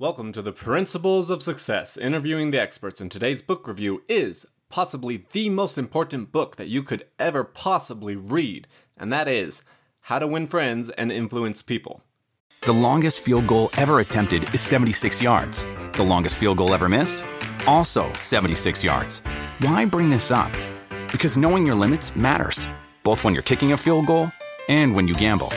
Welcome to the Principles of Success, interviewing the experts, and today's book review is possibly the most important book that you could ever possibly read, and that is How to Win Friends and Influence People. The longest field goal ever attempted is 76 yards. The longest field goal ever missed? Also 76 yards. Why bring this up? Because knowing your limits matters, both when you're kicking a field goal and when you gamble.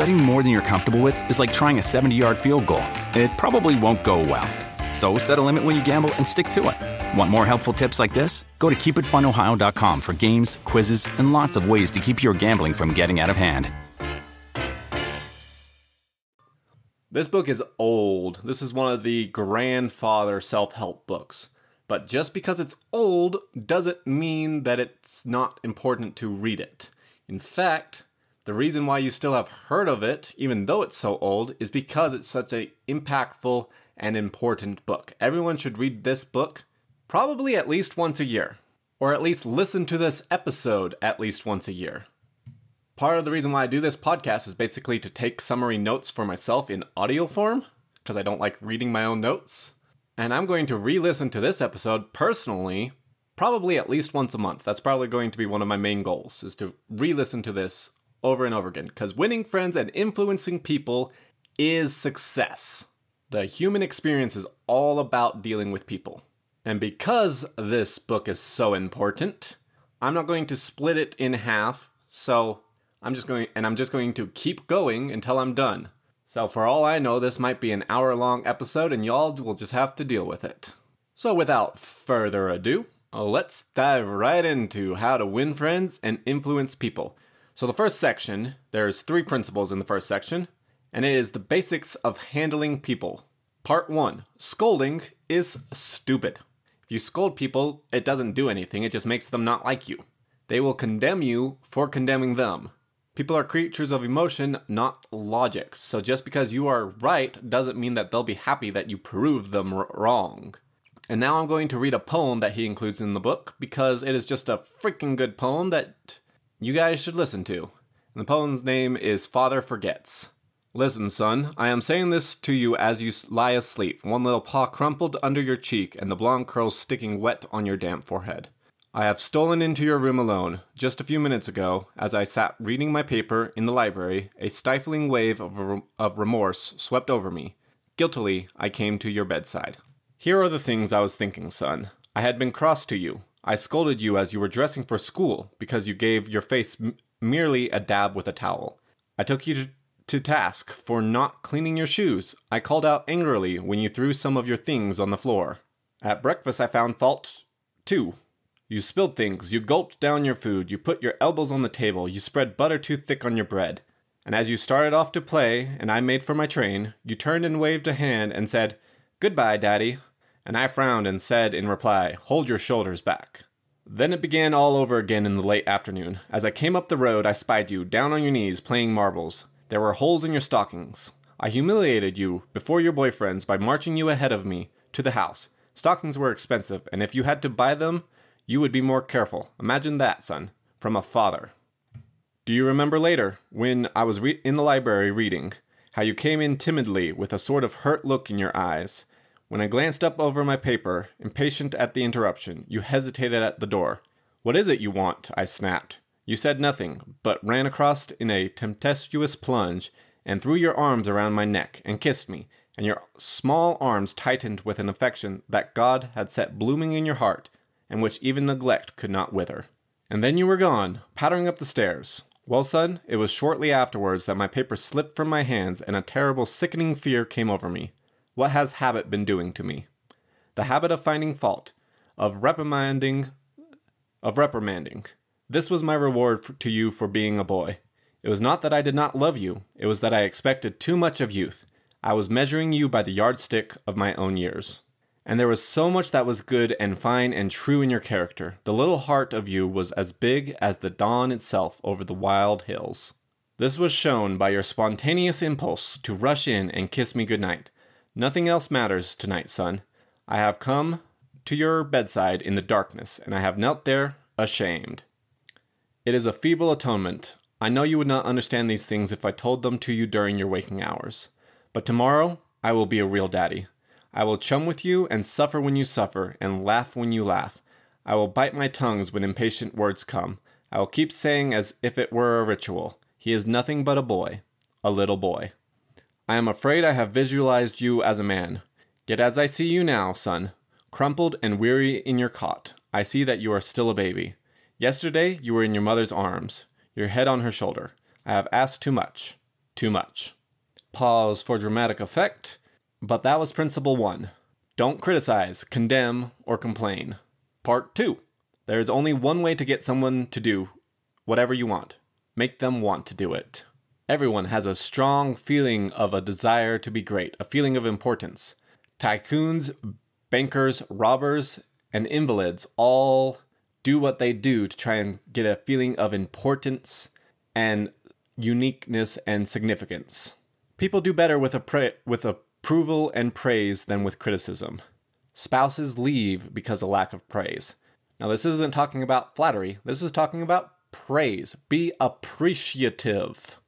Betting more than you're comfortable with is like trying a 70 yard field goal. It probably won't go well. So set a limit when you gamble and stick to it. Want more helpful tips like this? Go to keepitfunohio.com for games, quizzes, and lots of ways to keep your gambling from getting out of hand. This book is old. This is one of the grandfather self help books. But just because it's old doesn't mean that it's not important to read it. In fact, the reason why you still have heard of it, even though it's so old, is because it's such an impactful and important book. Everyone should read this book probably at least once a year, or at least listen to this episode at least once a year. Part of the reason why I do this podcast is basically to take summary notes for myself in audio form, because I don't like reading my own notes. And I'm going to re listen to this episode personally, probably at least once a month. That's probably going to be one of my main goals, is to re listen to this over and over again because winning friends and influencing people is success. The human experience is all about dealing with people. And because this book is so important, I'm not going to split it in half. So I'm just going, and I'm just going to keep going until I'm done. So for all I know, this might be an hour long episode and y'all will just have to deal with it. So without further ado, let's dive right into how to win friends and influence people. So the first section, there's three principles in the first section, and it is the basics of handling people. Part 1. Scolding is stupid. If you scold people, it doesn't do anything, it just makes them not like you. They will condemn you for condemning them. People are creatures of emotion, not logic. So just because you are right doesn't mean that they'll be happy that you proved them wrong. And now I'm going to read a poem that he includes in the book because it is just a freaking good poem that you guys should listen to. The poem's name is Father Forgets. Listen, son, I am saying this to you as you lie asleep, one little paw crumpled under your cheek and the blonde curls sticking wet on your damp forehead. I have stolen into your room alone. Just a few minutes ago, as I sat reading my paper in the library, a stifling wave of, of remorse swept over me. Guiltily, I came to your bedside. Here are the things I was thinking, son. I had been cross to you. I scolded you as you were dressing for school because you gave your face m- merely a dab with a towel. I took you to, to task for not cleaning your shoes. I called out angrily when you threw some of your things on the floor. At breakfast, I found fault too. You spilled things, you gulped down your food, you put your elbows on the table, you spread butter too thick on your bread. And as you started off to play, and I made for my train, you turned and waved a hand and said, Goodbye, Daddy and I frowned and said in reply, Hold your shoulders back. Then it began all over again in the late afternoon. As I came up the road, I spied you, down on your knees, playing marbles. There were holes in your stockings. I humiliated you before your boyfriends by marching you ahead of me to the house. Stockings were expensive, and if you had to buy them, you would be more careful. Imagine that, son, from a father. Do you remember later, when I was re- in the library reading, how you came in timidly with a sort of hurt look in your eyes? When I glanced up over my paper, impatient at the interruption, you hesitated at the door. What is it you want? I snapped. You said nothing, but ran across in a tempestuous plunge and threw your arms around my neck and kissed me, and your small arms tightened with an affection that God had set blooming in your heart, and which even neglect could not wither. And then you were gone, pattering up the stairs. Well, son, it was shortly afterwards that my paper slipped from my hands and a terrible, sickening fear came over me. What has habit been doing to me? The habit of finding fault, of reprimanding, of reprimanding. This was my reward for, to you for being a boy. It was not that I did not love you, it was that I expected too much of youth. I was measuring you by the yardstick of my own years. And there was so much that was good and fine and true in your character. The little heart of you was as big as the dawn itself over the wild hills. This was shown by your spontaneous impulse to rush in and kiss me good night, Nothing else matters tonight, son. I have come to your bedside in the darkness, and I have knelt there ashamed. It is a feeble atonement. I know you would not understand these things if I told them to you during your waking hours. But tomorrow I will be a real daddy. I will chum with you and suffer when you suffer and laugh when you laugh. I will bite my tongues when impatient words come. I will keep saying as if it were a ritual. He is nothing but a boy, a little boy. I am afraid I have visualized you as a man. Yet as I see you now, son, crumpled and weary in your cot, I see that you are still a baby. Yesterday you were in your mother's arms, your head on her shoulder. I have asked too much. Too much. Pause for dramatic effect. But that was principle one. Don't criticize, condemn, or complain. Part two. There is only one way to get someone to do whatever you want. Make them want to do it. Everyone has a strong feeling of a desire to be great, a feeling of importance. Tycoons, bankers, robbers, and invalids all do what they do to try and get a feeling of importance and uniqueness and significance. People do better with with approval and praise than with criticism. Spouses leave because of lack of praise. Now this isn't talking about flattery. This is talking about praise. Be appreciative.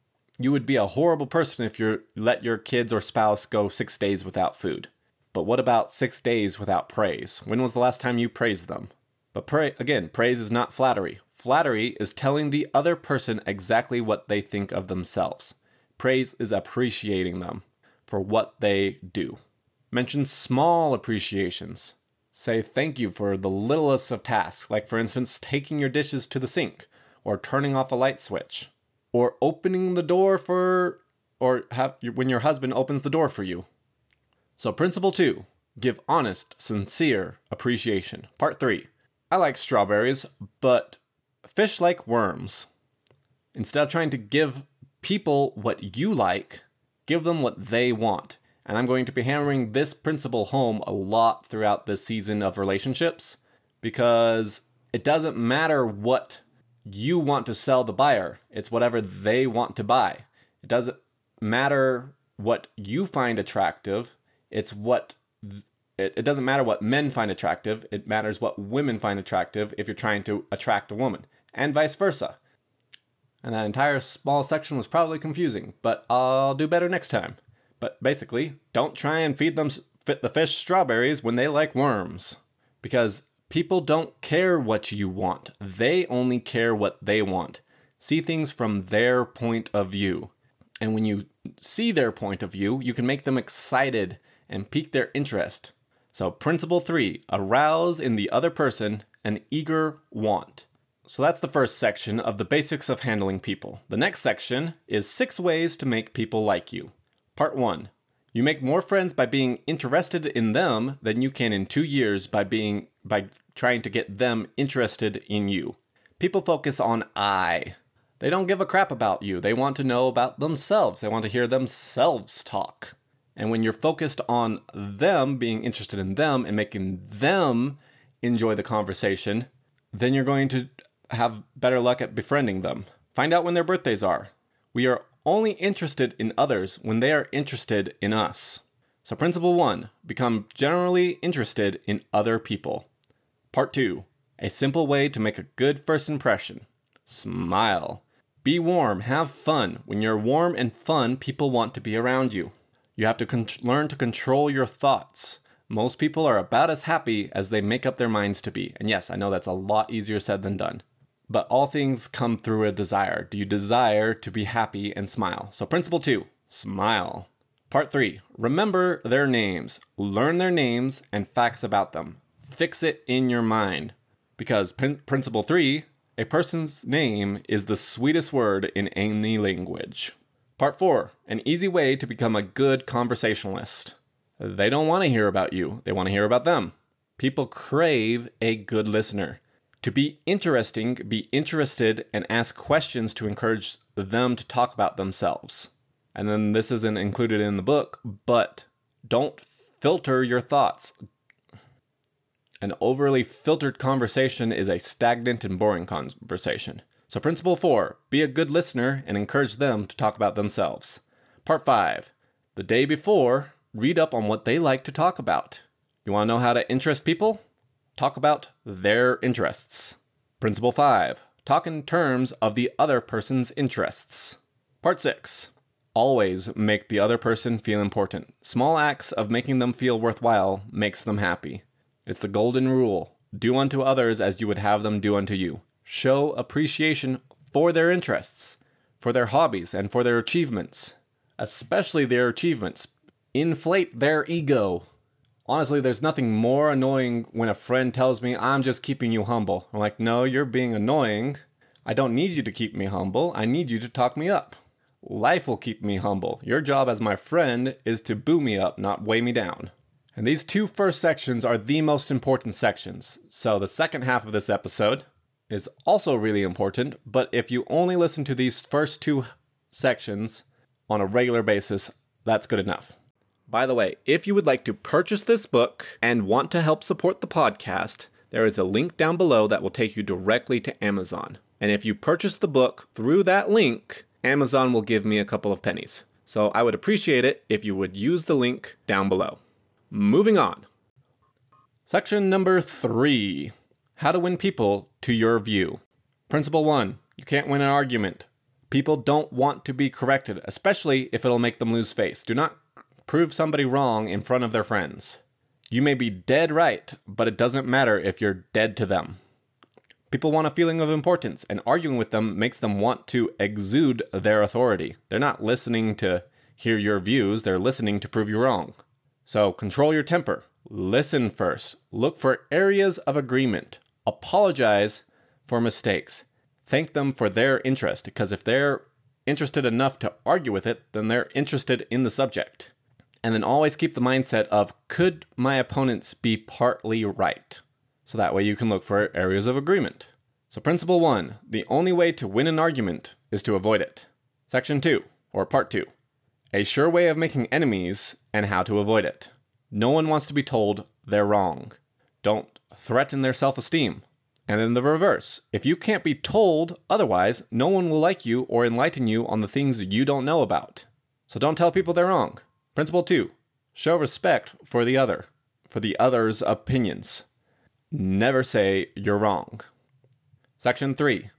You would be a horrible person if you let your kids or spouse go 6 days without food. But what about 6 days without praise? When was the last time you praised them? But pray again, praise is not flattery. Flattery is telling the other person exactly what they think of themselves. Praise is appreciating them for what they do. Mention small appreciations. Say thank you for the littlest of tasks, like for instance, taking your dishes to the sink, or turning off a light switch, or opening the door for, or have, when your husband opens the door for you. So, principle two give honest, sincere appreciation. Part three I like strawberries, but fish like worms. Instead of trying to give people what you like, give them what they want. And I'm going to be hammering this principle home a lot throughout this season of relationships because it doesn't matter what you want to sell the buyer, it's whatever they want to buy. It doesn't matter what you find attractive, it's what it, it doesn't matter what men find attractive, it matters what women find attractive if you're trying to attract a woman, and vice versa. And that entire small section was probably confusing, but I'll do better next time. But basically, don't try and feed them fit the fish strawberries when they like worms. Because people don't care what you want, they only care what they want. See things from their point of view. And when you see their point of view, you can make them excited and pique their interest. So, principle three arouse in the other person an eager want. So, that's the first section of the basics of handling people. The next section is six ways to make people like you. Part 1 You make more friends by being interested in them than you can in two years by being by trying to get them interested in you. People focus on I. They don't give a crap about you. They want to know about themselves. They want to hear themselves talk. And when you're focused on them, being interested in them and making them enjoy the conversation, then you're going to have better luck at befriending them. Find out when their birthdays are. We are only interested in others when they are interested in us. So, principle one become generally interested in other people. Part two a simple way to make a good first impression smile. Be warm, have fun. When you're warm and fun, people want to be around you. You have to con- learn to control your thoughts. Most people are about as happy as they make up their minds to be. And yes, I know that's a lot easier said than done but all things come through a desire. Do you desire to be happy and smile? So, principle two smile. Part three remember their names, learn their names and facts about them. Fix it in your mind. Because prin- principle three a person's name is the sweetest word in any language. Part four an easy way to become a good conversationalist. They don't want to hear about you, they want to hear about them. People crave a good listener. To be interesting, be interested and ask questions to encourage them to talk about themselves. And then this isn't included in the book, but don't filter your thoughts. An overly filtered conversation is a stagnant and boring conversation. So, principle four be a good listener and encourage them to talk about themselves. Part five the day before, read up on what they like to talk about. You want to know how to interest people? Talk about their interests. Principle 5. Talk in terms of the other person's interests. Part 6. always make the other person feel important. Small acts of making them feel worthwhile makes them happy. It's the golden rule. Do unto others as you would have them do unto you. Show appreciation for their interests, for their hobbies, and for their achievements, especially their achievements. Inflate their ego. Honestly, there's nothing more annoying when a friend tells me, I'm just keeping you humble. I'm like, no, you're being annoying. I don't need you to keep me humble. I need you to talk me up. Life will keep me humble. Your job as my friend is to boo me up, not weigh me down. And these two first sections are the most important sections. So the second half of this episode is also really important, but if you only listen to these first two sections on a regular basis, that's good enough. By the way, if you would like to purchase this book and want to help support the podcast, there is a link down below that will take you directly to Amazon. And if you purchase the book through that link, Amazon will give me a couple of pennies. So I would appreciate it if you would use the link down below. Moving on. Section number three How to win people to your view. Principle one You can't win an argument. People don't want to be corrected, especially if it'll make them lose face. Do not prove somebody wrong in front of their friends. You may be dead right, but it doesn't matter if you're dead to them. People want a feeling of importance, and arguing with them makes them want to exude their authority. They're not listening to hear your views, they're listening to prove you wrong. So control your temper. Listen first. Look for areas of agreement. Apologize for mistakes. Thank them for their interest, because if they're interested enough to argue with it, then they're interested in the subject. And then always keep the mindset of could my opponents be partly right? So that way you can look for areas of agreement. So, principle one the only way to win an argument is to avoid it. Section two, or part two a sure way of making enemies and how to avoid it. No one wants to be told they're wrong. Don't threaten their self esteem. And in the reverse, if you can't be told otherwise, no one will like you or enlighten you on the things you don't know about. So don't tell people they're wrong. Principle two show respect for the other, for the other's opinions. Never say you're wrong. Section 3.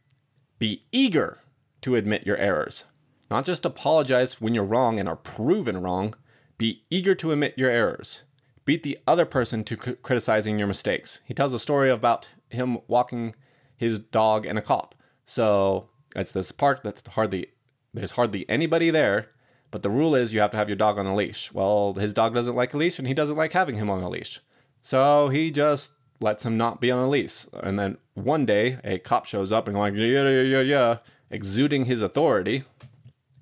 Be eager to admit your errors. Not just apologize when you're wrong and are proven wrong, be eager to admit your errors. Beat the other person to c- criticizing your mistakes. He tells a story about him walking his dog and a cop. So it's this park that's hardly, there's hardly anybody there, but the rule is you have to have your dog on a leash. Well, his dog doesn't like a leash and he doesn't like having him on a leash. So he just lets him not be on a leash. And then one day, a cop shows up and going, yeah, yeah, yeah, yeah, exuding his authority.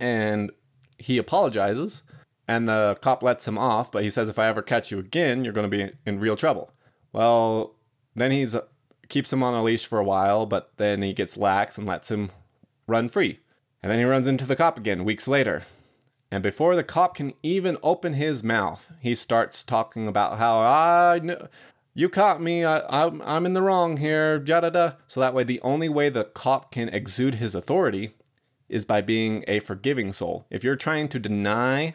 And he apologizes. And the cop lets him off, but he says, if I ever catch you again, you're going to be in real trouble. Well, then he's keeps him on a leash for a while, but then he gets lax and lets him run free. And then he runs into the cop again weeks later. And before the cop can even open his mouth, he starts talking about how I know you caught me. I, I'm, I'm in the wrong here. Yada da. So that way, the only way the cop can exude his authority is by being a forgiving soul. If you're trying to deny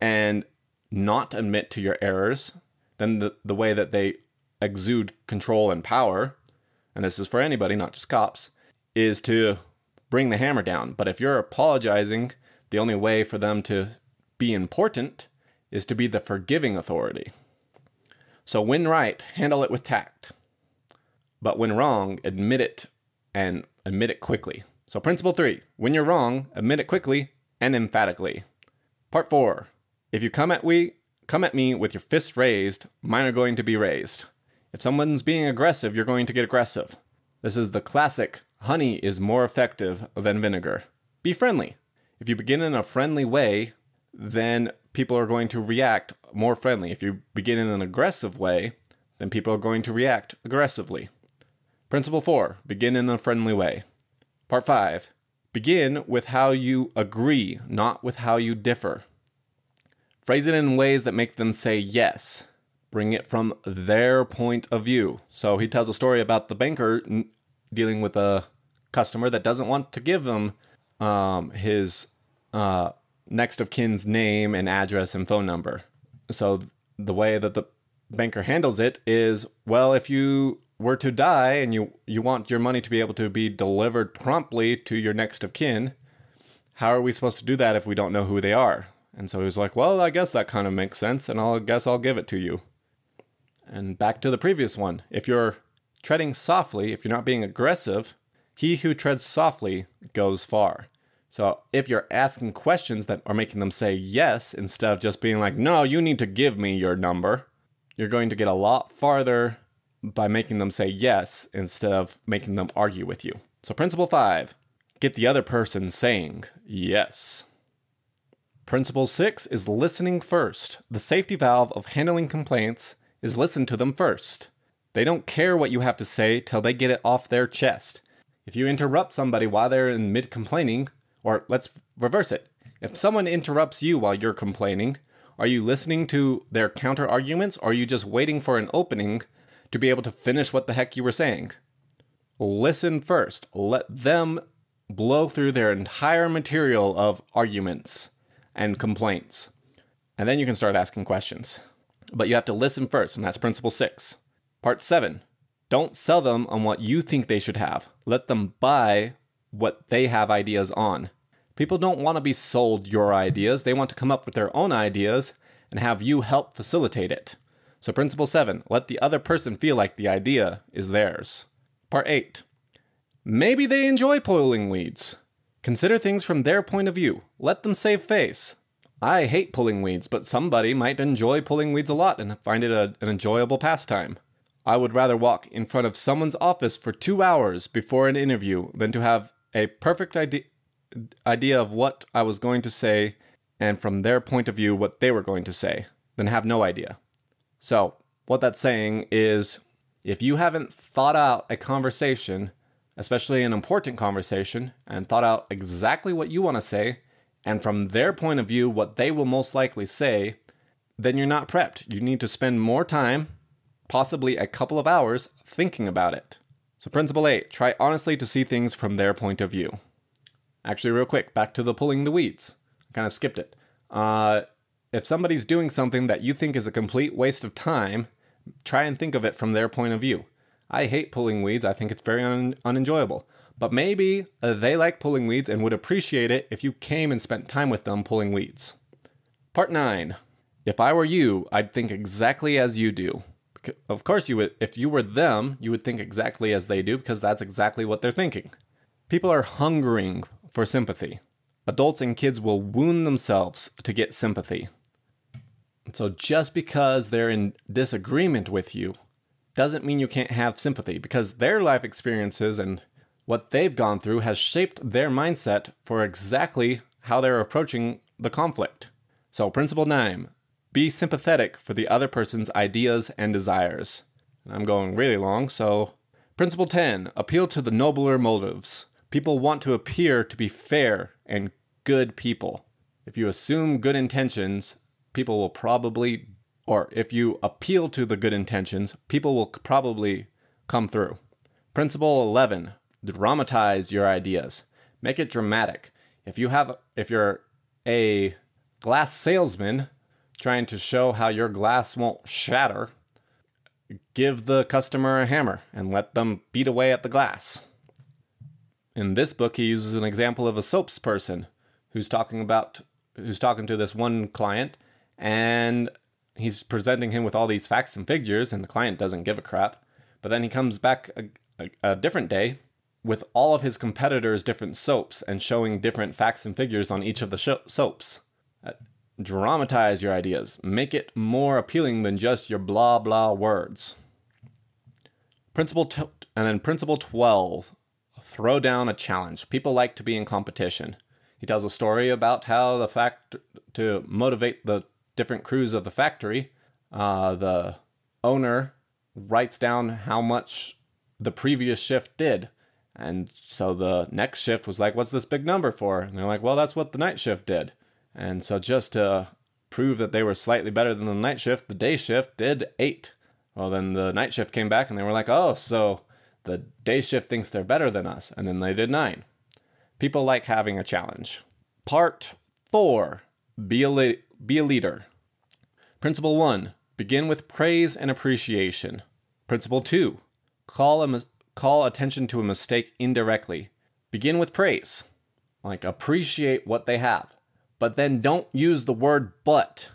and not admit to your errors, then the, the way that they exude control and power, and this is for anybody, not just cops, is to bring the hammer down. But if you're apologizing, the only way for them to be important is to be the forgiving authority. So when right, handle it with tact. But when wrong, admit it and admit it quickly. So principle three, when you're wrong, admit it quickly and emphatically. Part four, if you come at we come at me with your fist raised, mine are going to be raised. If someone's being aggressive, you're going to get aggressive. This is the classic honey is more effective than vinegar. Be friendly. If you begin in a friendly way, then people are going to react more friendly. If you begin in an aggressive way, then people are going to react aggressively. Principle four begin in a friendly way. Part five begin with how you agree, not with how you differ. Phrase it in ways that make them say yes. Bring it from their point of view. So he tells a story about the banker dealing with a customer that doesn't want to give them um, his uh, next of kin's name and address and phone number. So the way that the banker handles it is well, if you were to die and you, you want your money to be able to be delivered promptly to your next of kin, how are we supposed to do that if we don't know who they are? And so he was like, well, I guess that kind of makes sense, and I'll guess I'll give it to you. And back to the previous one. If you're treading softly, if you're not being aggressive, he who treads softly goes far. So if you're asking questions that are making them say yes instead of just being like, no, you need to give me your number, you're going to get a lot farther by making them say yes instead of making them argue with you. So, principle five get the other person saying yes. Principle six is listening first. The safety valve of handling complaints is listen to them first. They don't care what you have to say till they get it off their chest. If you interrupt somebody while they're in mid complaining, or let's reverse it. If someone interrupts you while you're complaining, are you listening to their counter arguments or are you just waiting for an opening to be able to finish what the heck you were saying? Listen first. Let them blow through their entire material of arguments and complaints. And then you can start asking questions. But you have to listen first, and that's principle six. Part seven don't sell them on what you think they should have. Let them buy what they have ideas on. People don't want to be sold your ideas, they want to come up with their own ideas and have you help facilitate it. So, principle seven let the other person feel like the idea is theirs. Part eight maybe they enjoy pulling weeds. Consider things from their point of view. Let them save face. I hate pulling weeds, but somebody might enjoy pulling weeds a lot and find it a, an enjoyable pastime. I would rather walk in front of someone's office for two hours before an interview than to have a perfect idea, idea of what I was going to say and from their point of view what they were going to say than have no idea. So, what that's saying is if you haven't thought out a conversation, especially an important conversation, and thought out exactly what you want to say, and from their point of view what they will most likely say, then you're not prepped. You need to spend more time, possibly a couple of hours, thinking about it. So, principle eight try honestly to see things from their point of view. Actually, real quick, back to the pulling the weeds. I kind of skipped it. Uh, if somebody's doing something that you think is a complete waste of time, try and think of it from their point of view. I hate pulling weeds, I think it's very un- unenjoyable. But maybe uh, they like pulling weeds and would appreciate it if you came and spent time with them pulling weeds. Part 9. If I were you, I'd think exactly as you do of course you would if you were them you would think exactly as they do because that's exactly what they're thinking people are hungering for sympathy adults and kids will wound themselves to get sympathy so just because they're in disagreement with you doesn't mean you can't have sympathy because their life experiences and what they've gone through has shaped their mindset for exactly how they're approaching the conflict so principle 9 be sympathetic for the other person's ideas and desires. I'm going really long, so. Principle 10 Appeal to the nobler motives. People want to appear to be fair and good people. If you assume good intentions, people will probably, or if you appeal to the good intentions, people will probably come through. Principle 11 Dramatize your ideas. Make it dramatic. If you have, if you're a glass salesman, trying to show how your glass won't shatter, give the customer a hammer and let them beat away at the glass. In this book, he uses an example of a soaps person who's talking about who's talking to this one client and he's presenting him with all these facts and figures and the client doesn't give a crap but then he comes back a, a, a different day with all of his competitors different soaps and showing different facts and figures on each of the sh- soaps uh, dramatize your ideas, make it more appealing than just your blah blah words. Principle t- and then principle 12, throw down a challenge. People like to be in competition. He tells a story about how the fact to motivate the different crews of the factory, uh, the owner writes down how much the previous shift did. And so the next shift was like, what's this big number for? And they're like, well, that's what the night shift did. And so just to prove that they were slightly better than the night shift, the day shift did eight. Well, then the night shift came back and they were like, oh, so the day shift thinks they're better than us. And then they did nine. People like having a challenge. Part four be a, be a leader. Principle one begin with praise and appreciation. Principle two call, a call attention to a mistake indirectly. Begin with praise. Like, appreciate what they have. But then don't use the word but.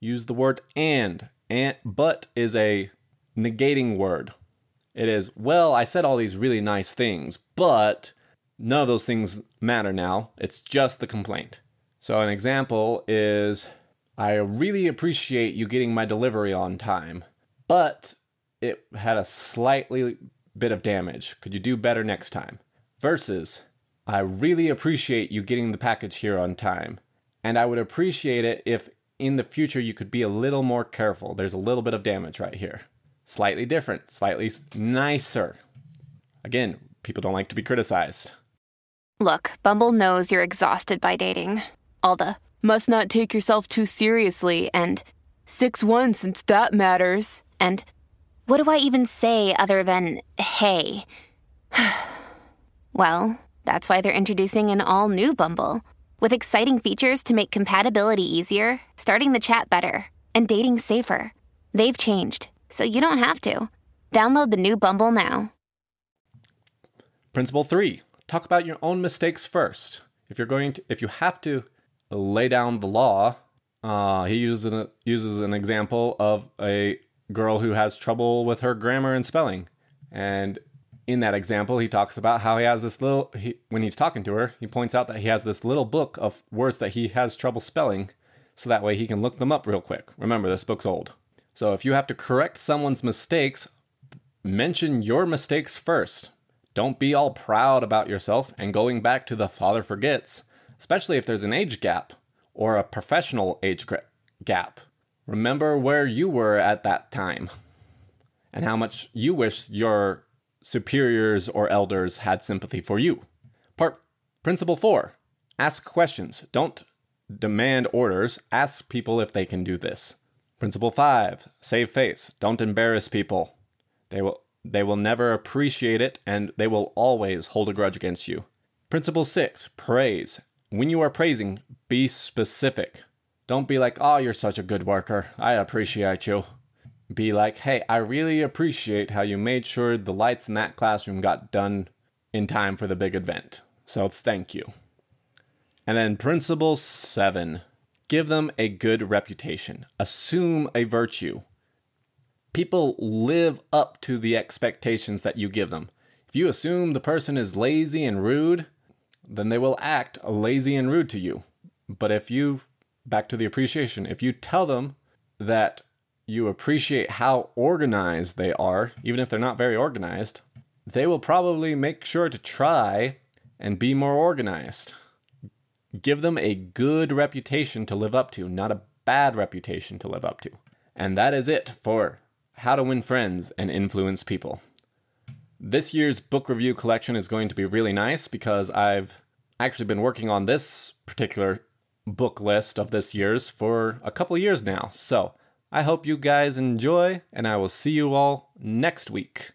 Use the word and. And but is a negating word. It is, well, I said all these really nice things, but none of those things matter now. It's just the complaint. So, an example is I really appreciate you getting my delivery on time, but it had a slightly bit of damage. Could you do better next time? Versus, I really appreciate you getting the package here on time, and I would appreciate it if in the future you could be a little more careful. There's a little bit of damage right here. Slightly different, slightly nicer. Again, people don't like to be criticized. Look, Bumble knows you're exhausted by dating. All the must not take yourself too seriously and 6 1 since that matters. And what do I even say other than hey? well, that's why they're introducing an all new Bumble with exciting features to make compatibility easier, starting the chat better, and dating safer. They've changed, so you don't have to. Download the new Bumble now. Principle three talk about your own mistakes first. If you're going to, if you have to lay down the law, uh, he uses an, uses an example of a girl who has trouble with her grammar and spelling. And in that example, he talks about how he has this little, he, when he's talking to her, he points out that he has this little book of words that he has trouble spelling, so that way he can look them up real quick. Remember, this book's old. So if you have to correct someone's mistakes, mention your mistakes first. Don't be all proud about yourself and going back to the father forgets, especially if there's an age gap or a professional age gap. Remember where you were at that time and how much you wish your superiors or elders had sympathy for you. Part principle 4. Ask questions. Don't demand orders. Ask people if they can do this. Principle 5. Save face. Don't embarrass people. They will they will never appreciate it and they will always hold a grudge against you. Principle 6. Praise. When you are praising, be specific. Don't be like, "Oh, you're such a good worker. I appreciate you." be like, hey, I really appreciate how you made sure the lights in that classroom got done in time for the big event. So thank you. And then principle seven give them a good reputation, assume a virtue. People live up to the expectations that you give them. If you assume the person is lazy and rude, then they will act lazy and rude to you. But if you, back to the appreciation, if you tell them that you appreciate how organized they are, even if they're not very organized, they will probably make sure to try and be more organized. Give them a good reputation to live up to, not a bad reputation to live up to. And that is it for How to Win Friends and Influence People. This year's book review collection is going to be really nice because I've actually been working on this particular book list of this year's for a couple years now. So, I hope you guys enjoy, and I will see you all next week.